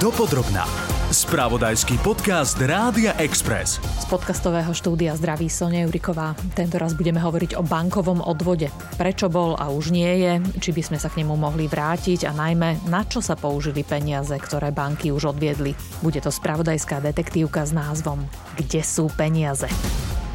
Dopodrobná. Spravodajský podcast Rádia Express. Z podcastového štúdia zdraví Sonia Juriková. Tento raz budeme hovoriť o bankovom odvode. Prečo bol a už nie je, či by sme sa k nemu mohli vrátiť a najmä na čo sa použili peniaze, ktoré banky už odviedli. Bude to spravodajská detektívka s názvom Kde sú peniaze?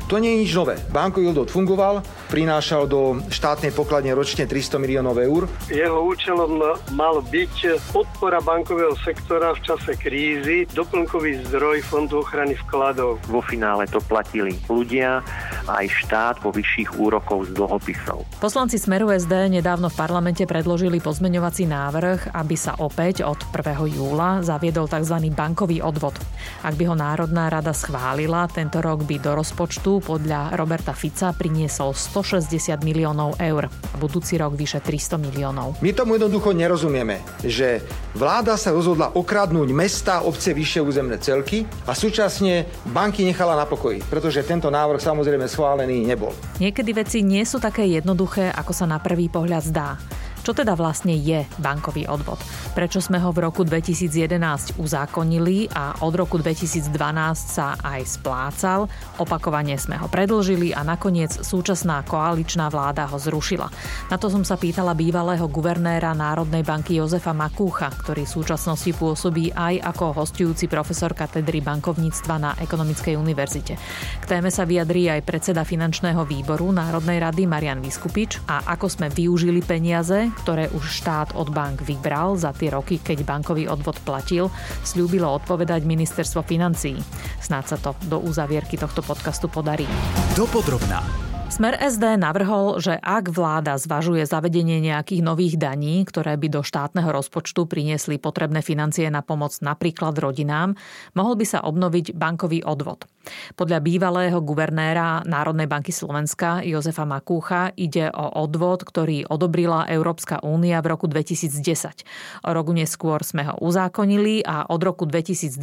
To nie je nič nové. Bankový odvod fungoval, prinášal do štátnej pokladne ročne 300 miliónov eur. Jeho účelom mal byť podpora bankového sektora v čase krízy, doplnkový zdroj Fondu ochrany vkladov. Vo finále to platili ľudia, aj štát po vyšších úrokov z dlhopisov. Poslanci Smeru SD nedávno v parlamente predložili pozmeňovací návrh, aby sa opäť od 1. júla zaviedol tzv. bankový odvod. Ak by ho Národná rada schválila, tento rok by do rozpočtu podľa Roberta Fica priniesol 160 miliónov eur a budúci rok vyše 300 miliónov. My tomu jednoducho nerozumieme, že vláda sa rozhodla okradnúť mesta, obce, vyššie územné celky a súčasne banky nechala na pokoji, pretože tento návrh samozrejme schválený nebol. Niekedy veci nie sú také jednoduché, ako sa na prvý pohľad zdá. Čo teda vlastne je bankový odvod? Prečo sme ho v roku 2011 uzákonili a od roku 2012 sa aj splácal? Opakovane sme ho predlžili a nakoniec súčasná koaličná vláda ho zrušila. Na to som sa pýtala bývalého guvernéra Národnej banky Jozefa Makúcha, ktorý v súčasnosti pôsobí aj ako hostujúci profesor katedry bankovníctva na Ekonomickej univerzite. K téme sa vyjadrí aj predseda finančného výboru Národnej rady Marian Vyskupič a ako sme využili peniaze, ktoré už štát od bank vybral za tie roky, keď bankový odvod platil, slúbilo odpovedať ministerstvo financií. Snáď sa to do uzavierky tohto podcastu podarí. Dopodrobná. Smer SD navrhol, že ak vláda zvažuje zavedenie nejakých nových daní, ktoré by do štátneho rozpočtu priniesli potrebné financie na pomoc napríklad rodinám, mohol by sa obnoviť bankový odvod. Podľa bývalého guvernéra Národnej banky Slovenska Jozefa Makúcha ide o odvod, ktorý odobrila Európska únia v roku 2010. O roku neskôr sme ho uzákonili a od roku 2012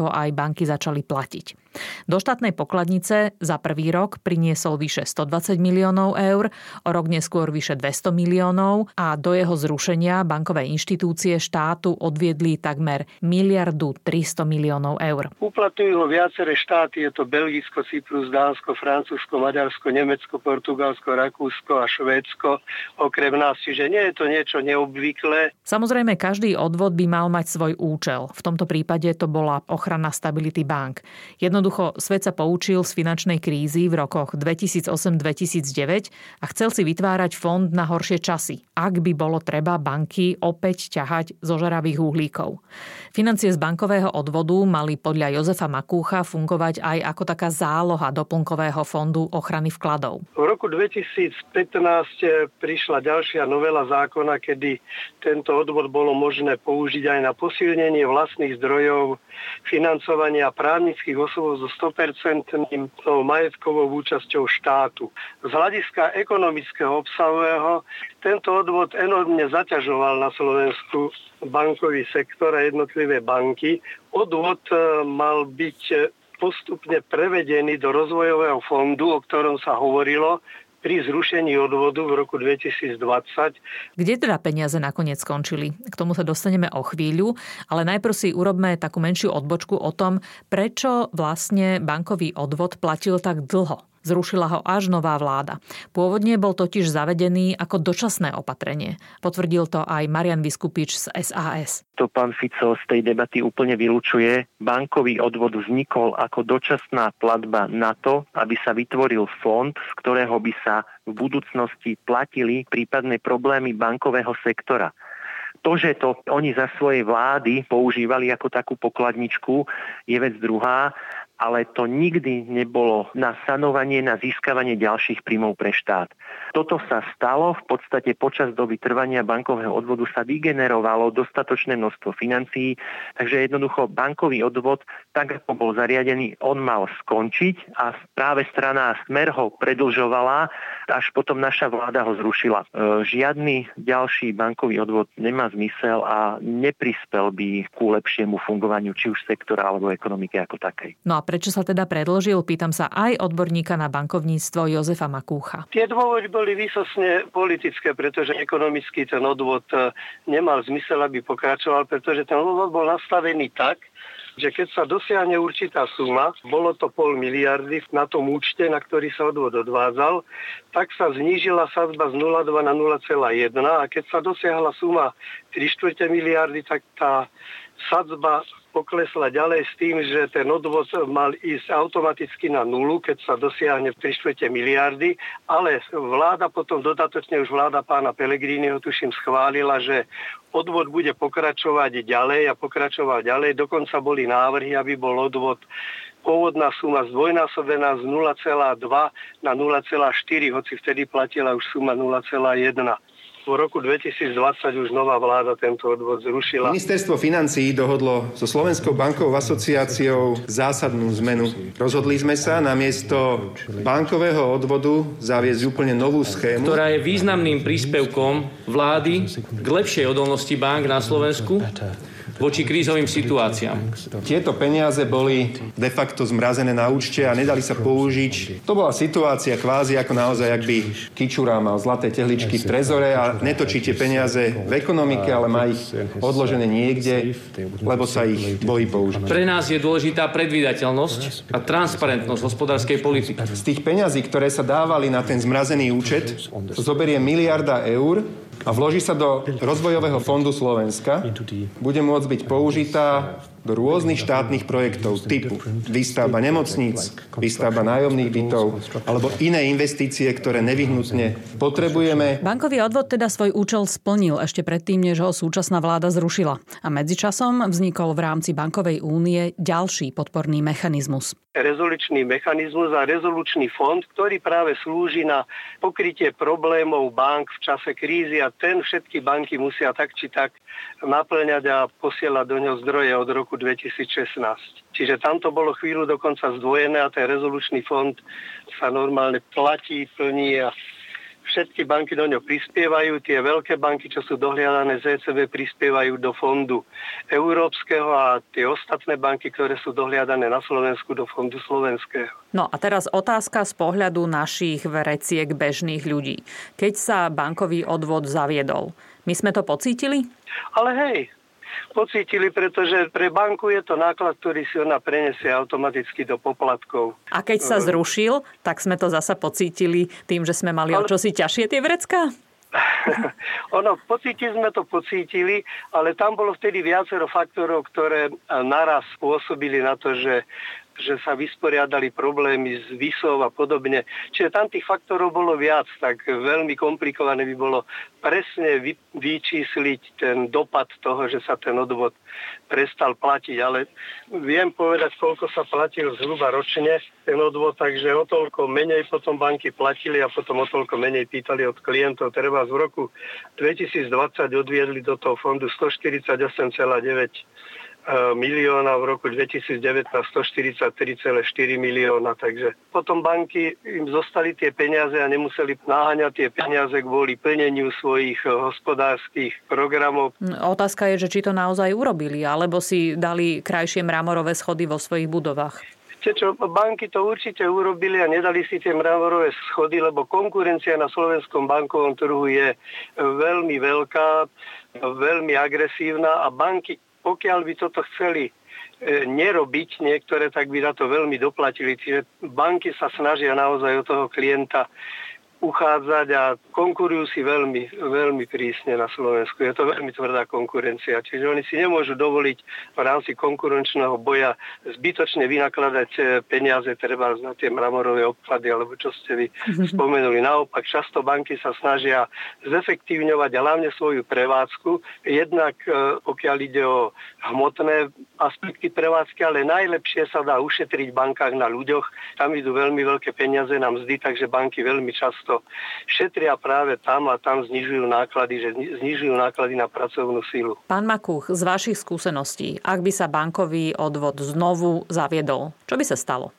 ho aj banky začali platiť. Do štátnej pokladnice za prvý rok priniesol vyše 120 miliónov eur, o rok neskôr vyše 200 miliónov a do jeho zrušenia bankové inštitúcie štátu odviedli takmer miliardu 300 miliónov eur. Uplatňujú ho viaceré štáty štáty, je to Belgicko, Cyprus, Dánsko, Francúzsko, Maďarsko, Nemecko, Portugalsko, Rakúsko a Švédsko okrem nás. Čiže nie je to niečo neobvyklé. Samozrejme, každý odvod by mal mať svoj účel. V tomto prípade to bola ochrana stability bank. Jednoducho, svet sa poučil z finančnej krízy v rokoch 2008-2009 a chcel si vytvárať fond na horšie časy, ak by bolo treba banky opäť ťahať zo žaravých uhlíkov. Financie z bankového odvodu mali podľa Jozefa Makúcha fungovať aj ako taká záloha doplnkového fondu ochrany vkladov. V roku 2015 prišla ďalšia novela zákona, kedy tento odvod bolo možné použiť aj na posilnenie vlastných zdrojov financovania právnických osôb so 100% majetkovou účasťou štátu. Z hľadiska ekonomického obsahového tento odvod enormne zaťažoval na Slovensku bankový sektor a jednotlivé banky. Odvod eh, mal byť postupne prevedený do rozvojového fondu, o ktorom sa hovorilo pri zrušení odvodu v roku 2020. Kde teda peniaze nakoniec skončili? K tomu sa dostaneme o chvíľu, ale najprv si urobme takú menšiu odbočku o tom, prečo vlastne bankový odvod platil tak dlho. Zrušila ho až nová vláda. Pôvodne bol totiž zavedený ako dočasné opatrenie. Potvrdil to aj Marian Vyskupič z SAS. To pán Fico z tej debaty úplne vylúčuje. Bankový odvod vznikol ako dočasná platba na to, aby sa vytvoril fond, z ktorého by sa v budúcnosti platili prípadné problémy bankového sektora. To, že to oni za svojej vlády používali ako takú pokladničku, je vec druhá ale to nikdy nebolo na sanovanie, na získavanie ďalších príjmov pre štát. Toto sa stalo, v podstate počas doby trvania bankového odvodu sa vygenerovalo dostatočné množstvo financií, takže jednoducho bankový odvod, tak ako bol zariadený, on mal skončiť a práve strana Smer ho predlžovala, až potom naša vláda ho zrušila. E, žiadny ďalší bankový odvod nemá zmysel a neprispel by ku lepšiemu fungovaniu či už sektora alebo ekonomiky ako takej. No a Prečo sa teda predložil? Pýtam sa aj odborníka na bankovníctvo Jozefa Makúcha. Tie dôvody boli výsosne politické, pretože ekonomicky ten odvod e, nemal zmysel, aby pokračoval, pretože ten odvod bol nastavený tak, že keď sa dosiahne určitá suma, bolo to pol miliardy na tom účte, na ktorý sa odvod odvádzal, tak sa znížila sadzba z 0,2 na 0,1 a keď sa dosiahla suma 3 čtvrte miliardy, tak tá sadzba poklesla ďalej s tým, že ten odvod mal ísť automaticky na nulu, keď sa dosiahne v 3 čtvrte miliardy, ale vláda potom dodatočne už vláda pána Pelegrínyho tuším schválila, že odvod bude pokračovať ďalej a pokračovať ďalej. Dokonca boli návrhy, aby bol odvod pôvodná suma zdvojnásobená z 0,2 na 0,4, hoci vtedy platila už suma 0,1 v roku 2020 už nová vláda tento odvod zrušila. Ministerstvo financií dohodlo so Slovenskou bankovou asociáciou zásadnú zmenu. Rozhodli sme sa namiesto bankového odvodu zaviesť úplne novú schému, ktorá je významným príspevkom vlády k lepšej odolnosti bank na Slovensku voči krízovým situáciám. Tieto peniaze boli de facto zmrazené na účte a nedali sa použiť. To bola situácia kvázi ako naozaj, ak by Kičura mal zlaté tehličky v trezore a netočíte peniaze v ekonomike, ale má ich odložené niekde, lebo sa ich bojí použiť. Pre nás je dôležitá predvídateľnosť a transparentnosť hospodárskej politiky. Z tých peňazí, ktoré sa dávali na ten zmrazený účet, zoberie miliarda eur a vloží sa do rozvojového fondu Slovenska, bude môcť byť použitá do rôznych štátnych projektov typu výstavba nemocníc, výstavba nájomných bytov alebo iné investície, ktoré nevyhnutne potrebujeme. Bankový odvod teda svoj účel splnil ešte predtým, než ho súčasná vláda zrušila. A medzičasom vznikol v rámci Bankovej únie ďalší podporný mechanizmus rezolučný mechanizmus a rezolučný fond, ktorý práve slúži na pokrytie problémov bank v čase krízy a ten všetky banky musia tak či tak naplňať a posielať do ňoho zdroje od roku 2016. Čiže tam to bolo chvíľu dokonca zdvojené a ten rezolučný fond sa normálne platí, plní a všetky banky do ňo prispievajú, tie veľké banky, čo sú dohliadané z ECB, prispievajú do fondu európskeho a tie ostatné banky, ktoré sú dohliadané na Slovensku, do fondu slovenského. No a teraz otázka z pohľadu našich vreciek bežných ľudí. Keď sa bankový odvod zaviedol, my sme to pocítili? Ale hej, pocítili, pretože pre banku je to náklad, ktorý si ona prenesie automaticky do poplatkov. A keď sa ehm. zrušil, tak sme to zasa pocítili tým, že sme mali ale... o čosi ťažšie tie vrecká? ono, pocíti sme to pocítili, ale tam bolo vtedy viacero faktorov, ktoré naraz spôsobili na to, že že sa vysporiadali problémy s vysov a podobne. Čiže tam tých faktorov bolo viac, tak veľmi komplikované by bolo presne vy, vyčísliť ten dopad toho, že sa ten odvod prestal platiť. Ale viem povedať, koľko sa platil zhruba ročne ten odvod, takže o toľko menej potom banky platili a potom o toľko menej pýtali od klientov. Treba v roku 2020 odviedli do toho fondu 148,9 E, milióna, v roku 2019 143,4 milióna. Takže potom banky im zostali tie peniaze a nemuseli náhaňať tie peniaze kvôli plneniu svojich e, hospodárskych programov. Otázka je, že či to naozaj urobili, alebo si dali krajšie mramorové schody vo svojich budovách. Viete čo, banky to určite urobili a nedali si tie mramorové schody, lebo konkurencia na slovenskom bankovom trhu je veľmi veľká, veľmi agresívna a banky pokiaľ by toto chceli e, nerobiť niektoré, tak by na to veľmi doplatili. Čiže banky sa snažia naozaj o toho klienta uchádzať a konkurujú si veľmi, veľmi prísne na Slovensku. Je to veľmi tvrdá konkurencia. Čiže oni si nemôžu dovoliť v rámci konkurenčného boja zbytočne vynakladať e, peniaze treba na tie mramorové obklady, alebo čo ste vy mhm. spomenuli. Naopak, často banky sa snažia zefektívňovať hlavne svoju prevádzku. Jednak e, pokiaľ ide o hmotné aspekty prevádzky, ale najlepšie sa dá ušetriť v bankách na ľuďoch. Tam idú veľmi veľké peniaze na mzdy, takže banky veľmi často to šetria práve tam a tam znižujú náklady, že znižujú náklady na pracovnú sílu. Pán Makuch, z vašich skúseností, ak by sa bankový odvod znovu zaviedol, čo by sa stalo?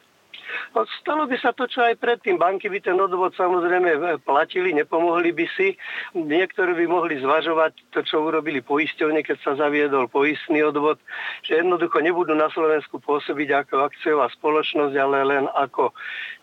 Stalo by sa to, čo aj predtým. Banky by ten odvod samozrejme platili, nepomohli by si. Niektorí by mohli zvažovať to, čo urobili poisťovne, keď sa zaviedol poistný odvod, že jednoducho nebudú na Slovensku pôsobiť ako akciová spoločnosť, ale len ako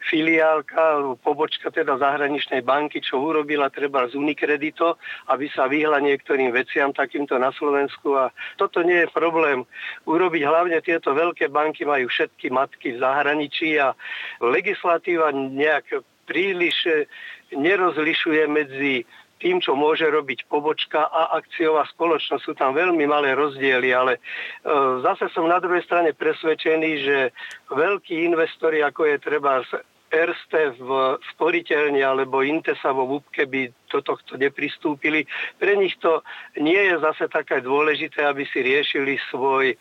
filiálka, pobočka teda zahraničnej banky, čo urobila treba z Unikredito, aby sa vyhla niektorým veciam takýmto na Slovensku. A toto nie je problém urobiť. Hlavne tieto veľké banky majú všetky matky v zahraničí a legislatíva nejak príliš e, nerozlišuje medzi tým, čo môže robiť pobočka a akciová spoločnosť. Sú tam veľmi malé rozdiely, ale e, zase som na druhej strane presvedčený, že veľkí investori, ako je treba Erste v sporiteľni alebo Intesa vo VUPke by do tohto nepristúpili. Pre nich to nie je zase také dôležité, aby si riešili svoj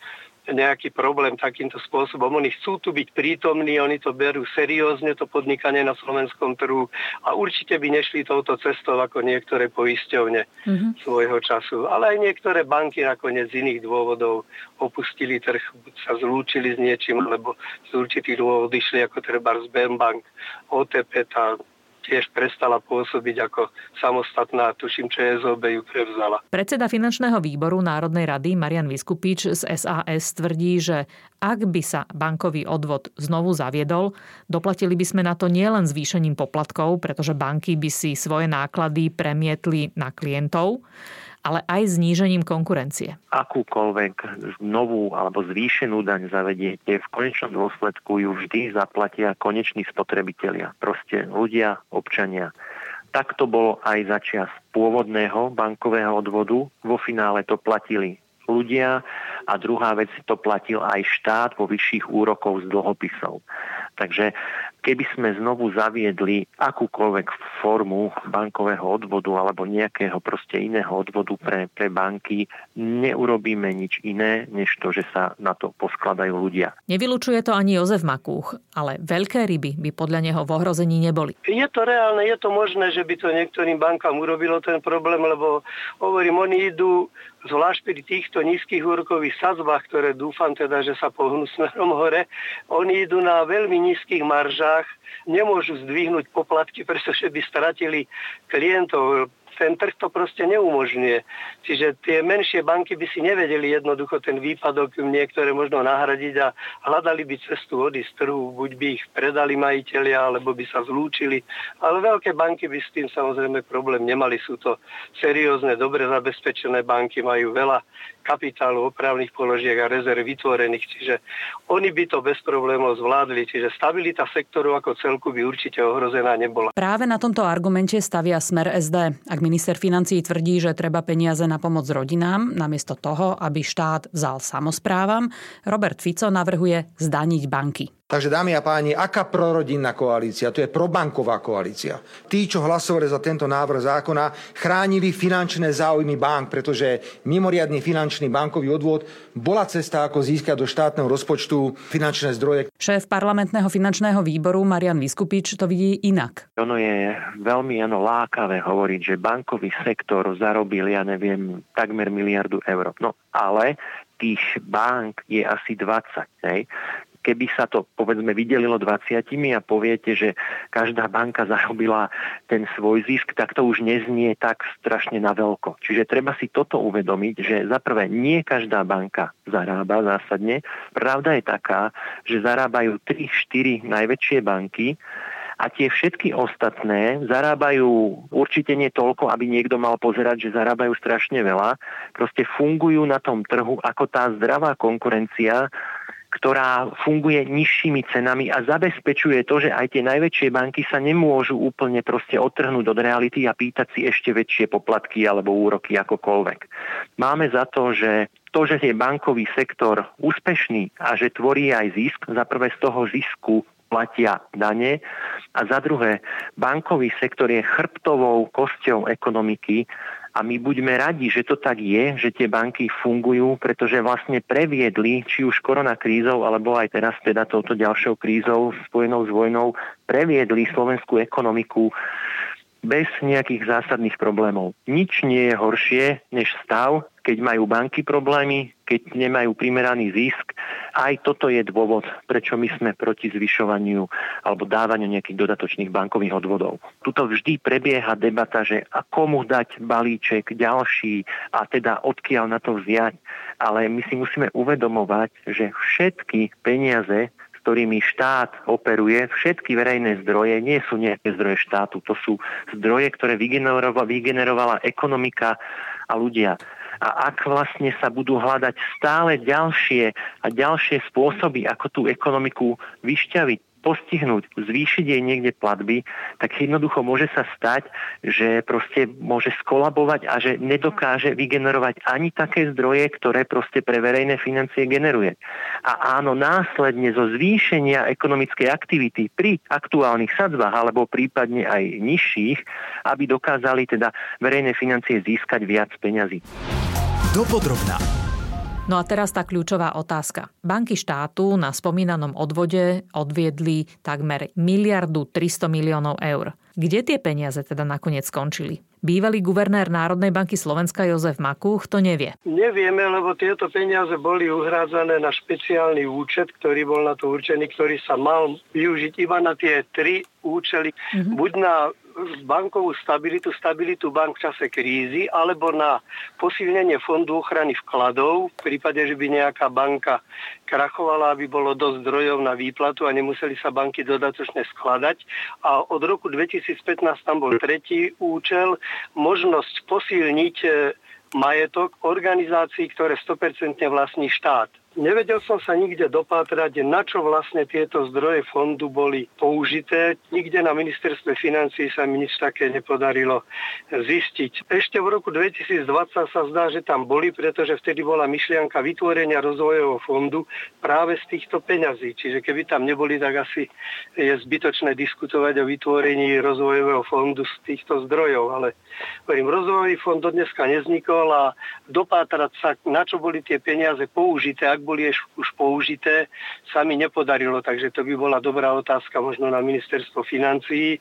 nejaký problém takýmto spôsobom. Oni chcú tu byť prítomní, oni to berú seriózne, to podnikanie na slovenskom trhu a určite by nešli touto cestou ako niektoré poisťovne mm-hmm. svojho času. Ale aj niektoré banky nakoniec z iných dôvodov opustili trh, buď sa zlúčili s niečím, alebo z určitých dôvodov išli ako treba z Bank, OTP, tá tiež prestala pôsobiť ako samostatná, tuším, ČSOB ju prevzala. Predseda finančného výboru Národnej rady Marian Vyskupič z SAS tvrdí, že ak by sa bankový odvod znovu zaviedol, doplatili by sme na to nielen zvýšením poplatkov, pretože banky by si svoje náklady premietli na klientov, ale aj znížením konkurencie. Akúkoľvek novú alebo zvýšenú daň zavediete, v konečnom dôsledku ju vždy zaplatia koneční spotrebitelia. Proste ľudia, občania. Tak to bolo aj za čas pôvodného bankového odvodu. Vo finále to platili ľudia a druhá vec to platil aj štát vo vyšších úrokov z dlhopisov. Takže keby sme znovu zaviedli akúkoľvek formu bankového odvodu alebo nejakého proste iného odvodu pre, pre banky, neurobíme nič iné, než to, že sa na to poskladajú ľudia. Nevylučuje to ani Jozef Makúch, ale veľké ryby by podľa neho v ohrození neboli. Je to reálne, je to možné, že by to niektorým bankám urobilo ten problém, lebo hovorím, oni idú zvlášť pri týchto nízkych úrokových sadzbách, ktoré dúfam teda, že sa pohnú smerom hore, oni idú na veľmi nízkych maržách, nemôžu zdvihnúť poplatky, pretože by stratili klientov ten trh to proste neumožňuje. Čiže tie menšie banky by si nevedeli jednoducho ten výpadok niektoré možno nahradiť a hľadali by cestu vody z trhu, buď by ich predali majiteľia, alebo by sa zlúčili. Ale veľké banky by s tým samozrejme problém nemali. Sú to seriózne, dobre zabezpečené banky, majú veľa kapitálu, opravných položiek a rezerv vytvorených, čiže oni by to bez problémov zvládli, čiže stabilita sektoru ako celku by určite ohrozená nebola. Práve na tomto argumente stavia smer SD. Ak minister financí tvrdí, že treba peniaze na pomoc rodinám, namiesto toho, aby štát vzal samozprávam, Robert Fico navrhuje zdaniť banky. Takže dámy a páni, aká prorodinná koalícia? To je probanková koalícia. Tí, čo hlasovali za tento návrh zákona, chránili finančné záujmy bank, pretože mimoriadný finančný bankový odvod bola cesta, ako získať do štátneho rozpočtu finančné zdroje. Šéf parlamentného finančného výboru Marian Vyskupič to vidí inak. Ono je veľmi ano, lákavé hovoriť, že bankový sektor zarobil, ja neviem, takmer miliardu eur. No ale tých bank je asi 20. Hej keby sa to povedzme vydelilo 20 a poviete, že každá banka zarobila ten svoj zisk, tak to už neznie tak strašne na veľko. Čiže treba si toto uvedomiť, že za prvé nie každá banka zarába zásadne. Pravda je taká, že zarábajú 3-4 najväčšie banky, a tie všetky ostatné zarábajú určite nie toľko, aby niekto mal pozerať, že zarábajú strašne veľa. Proste fungujú na tom trhu ako tá zdravá konkurencia ktorá funguje nižšími cenami a zabezpečuje to, že aj tie najväčšie banky sa nemôžu úplne proste odtrhnúť od reality a pýtať si ešte väčšie poplatky alebo úroky akokoľvek. Máme za to, že to, že je bankový sektor úspešný a že tvorí aj zisk, za prvé z toho zisku platia dane a za druhé bankový sektor je chrbtovou kosťou ekonomiky a my buďme radi, že to tak je, že tie banky fungujú, pretože vlastne previedli, či už koronakrízou, alebo aj teraz teda touto ďalšou krízou spojenou s vojnou, previedli slovenskú ekonomiku bez nejakých zásadných problémov. Nič nie je horšie než stav, keď majú banky problémy, keď nemajú primeraný zisk Aj toto je dôvod, prečo my sme proti zvyšovaniu alebo dávaniu nejakých dodatočných bankových odvodov. Tuto vždy prebieha debata, že a komu dať balíček ďalší a teda odkiaľ na to vziať. Ale my si musíme uvedomovať, že všetky peniaze, s ktorými štát operuje, všetky verejné zdroje nie sú nejaké zdroje štátu, to sú zdroje, ktoré vygenerovala, vygenerovala ekonomika a ľudia. A ak vlastne sa budú hľadať stále ďalšie a ďalšie spôsoby, ako tú ekonomiku vyšťaviť, postihnúť, zvýšiť jej niekde platby, tak jednoducho môže sa stať, že proste môže skolabovať a že nedokáže vygenerovať ani také zdroje, ktoré proste pre verejné financie generuje. A áno, následne zo zvýšenia ekonomickej aktivity pri aktuálnych sadzbách alebo prípadne aj nižších, aby dokázali teda verejné financie získať viac peňazí. Dopodrobná. No a teraz tá kľúčová otázka. Banky štátu na spomínanom odvode odviedli takmer miliardu 300 miliónov eur. Kde tie peniaze teda nakoniec skončili? Bývalý guvernér Národnej banky Slovenska Jozef Makuch to nevie. Nevieme, lebo tieto peniaze boli uhrádzané na špeciálny účet, ktorý bol na to určený, ktorý sa mal využiť iba na tie tri účely. Mm-hmm. Buď na bankovú stabilitu, stabilitu bank v čase krízy, alebo na posilnenie fondu ochrany vkladov, v prípade, že by nejaká banka krachovala, aby bolo dosť zdrojov na výplatu a nemuseli sa banky dodatočne skladať. A od roku 2015 tam bol tretí účel, možnosť posilniť e, majetok organizácií, ktoré 100% vlastní štát. Nevedel som sa nikde dopátrať, na čo vlastne tieto zdroje fondu boli použité. Nikde na ministerstve financí sa mi nič také nepodarilo zistiť. Ešte v roku 2020 sa zdá, že tam boli, pretože vtedy bola myšlianka vytvorenia rozvojového fondu práve z týchto peňazí. Čiže keby tam neboli, tak asi je zbytočné diskutovať o vytvorení rozvojového fondu z týchto zdrojov. Ale hovorím, rozvojový fond do dneska neznikol a dopátrať sa, na čo boli tie peniaze použité, ak boli už použité, sa mi nepodarilo, takže to by bola dobrá otázka možno na ministerstvo financií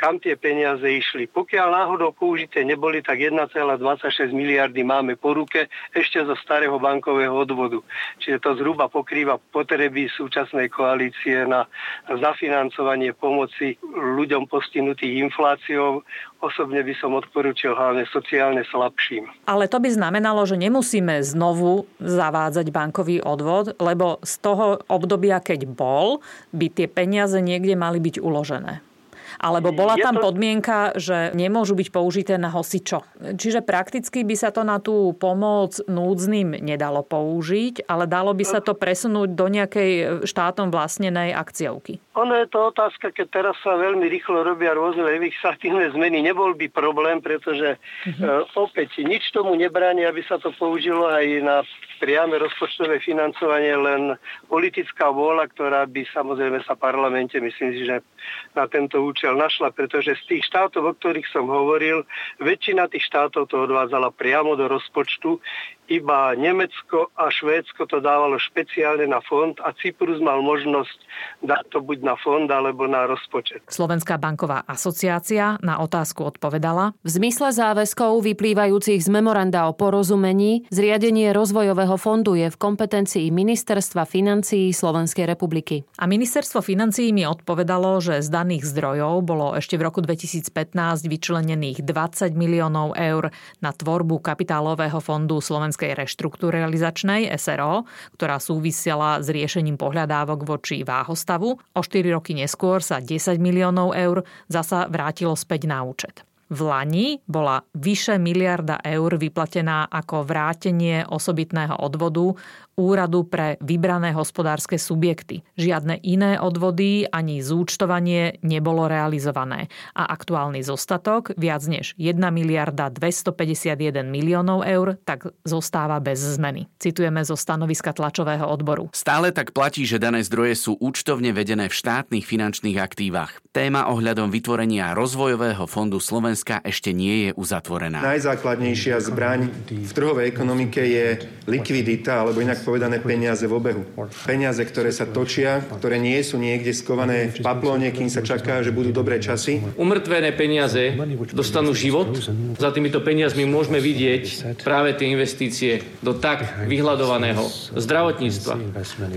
kam tie peniaze išli. Pokiaľ náhodou použité neboli, tak 1,26 miliardy máme po ruke ešte zo starého bankového odvodu. Čiže to zhruba pokrýva potreby súčasnej koalície na zafinancovanie pomoci ľuďom postihnutých infláciou. Osobne by som odporúčil hlavne sociálne slabším. Ale to by znamenalo, že nemusíme znovu zavádzať bankový odvod, lebo z toho obdobia, keď bol, by tie peniaze niekde mali byť uložené. Alebo bola tam podmienka, že nemôžu byť použité na hosičo. Čiže prakticky by sa to na tú pomoc núdznym nedalo použiť, ale dalo by sa to presunúť do nejakej štátom vlastnenej akciovky. Ono je to otázka, keď teraz sa veľmi rýchlo robia rôzne legislatívne zmeny. Nebol by problém, pretože uh-huh. opäť nič tomu nebráni, aby sa to použilo aj na priame rozpočtové financovanie, len politická vôľa, ktorá by samozrejme sa parlamente, myslím si, že na tento účel našla, pretože z tých štátov, o ktorých som hovoril, väčšina tých štátov to odvádzala priamo do rozpočtu iba Nemecko a Švédsko to dávalo špeciálne na fond a Cyprus mal možnosť dať to buď na fond alebo na rozpočet. Slovenská banková asociácia na otázku odpovedala. V zmysle záväzkov vyplývajúcich z memoranda o porozumení zriadenie rozvojového fondu je v kompetencii Ministerstva financií Slovenskej republiky. A ministerstvo financií mi odpovedalo, že z daných zdrojov bolo ešte v roku 2015 vyčlenených 20 miliónov eur na tvorbu kapitálového fondu Slovenskej Slovenskej reštrukturalizačnej SRO, ktorá súvisela s riešením pohľadávok voči váhostavu. O 4 roky neskôr sa 10 miliónov eur zasa vrátilo späť na účet. V Lani bola vyše miliarda eur vyplatená ako vrátenie osobitného odvodu úradu pre vybrané hospodárske subjekty. Žiadne iné odvody ani zúčtovanie nebolo realizované a aktuálny zostatok, viac než 1 miliarda 251 miliónov eur, tak zostáva bez zmeny. Citujeme zo stanoviska tlačového odboru. Stále tak platí, že dané zdroje sú účtovne vedené v štátnych finančných aktívach. Téma ohľadom vytvorenia rozvojového fondu Slovenska ešte nie je uzatvorená. Najzákladnejšia zbraň v trhovej ekonomike je likvidita, alebo inak povedané peniaze v obehu. Peniaze, ktoré sa točia, ktoré nie sú niekde skované v paplóne, kým sa čaká, že budú dobré časy. Umrtvené peniaze dostanú život. Za týmito peniazmi môžeme vidieť práve tie investície do tak vyhľadovaného zdravotníctva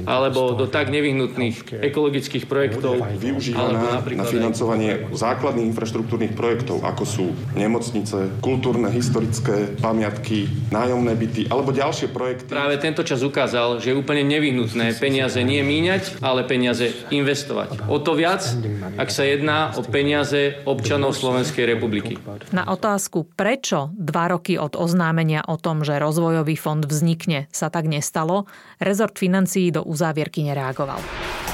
alebo do tak nevyhnutných ekologických projektov. Využívaná na financovanie základných infraštruktúrnych projektov, ako sú nemocnice, kultúrne, historické pamiatky, nájomné byty alebo ďalšie projekty. Práve tento čas ukázal, že je úplne nevyhnutné peniaze nie míňať, ale peniaze investovať. O to viac, ak sa jedná o peniaze občanov Slovenskej republiky. Na otázku, prečo dva roky od oznámenia o tom, že rozvojový fond vznikne, sa tak nestalo, rezort financií do uzávierky nereagoval.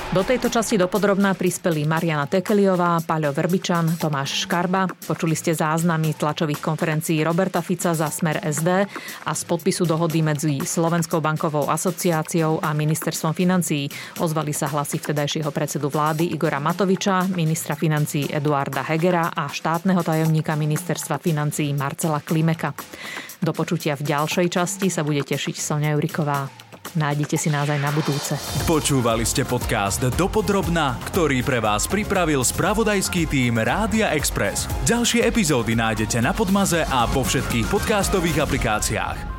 Do tejto časti dopodrobná prispeli Mariana Tekeliová, Paľo Verbičan, Tomáš Škarba. Počuli ste záznamy tlačových konferencií Roberta Fica za Smer SD a z podpisu dohody medzi Slovenskou bankovou asociáciou a ministerstvom financií. Ozvali sa hlasy vtedajšieho predsedu vlády Igora Matoviča, ministra financií Eduarda Hegera a štátneho tajomníka ministerstva financií Marcela Klimeka. Do počutia v ďalšej časti sa bude tešiť Sonia Juriková. Nájdete si nás aj na budúce. Počúvali ste podcast Dopodrobná, ktorý pre vás pripravil spravodajský tým Rádia Express. Ďalšie epizódy nájdete na Podmaze a po všetkých podcastových aplikáciách.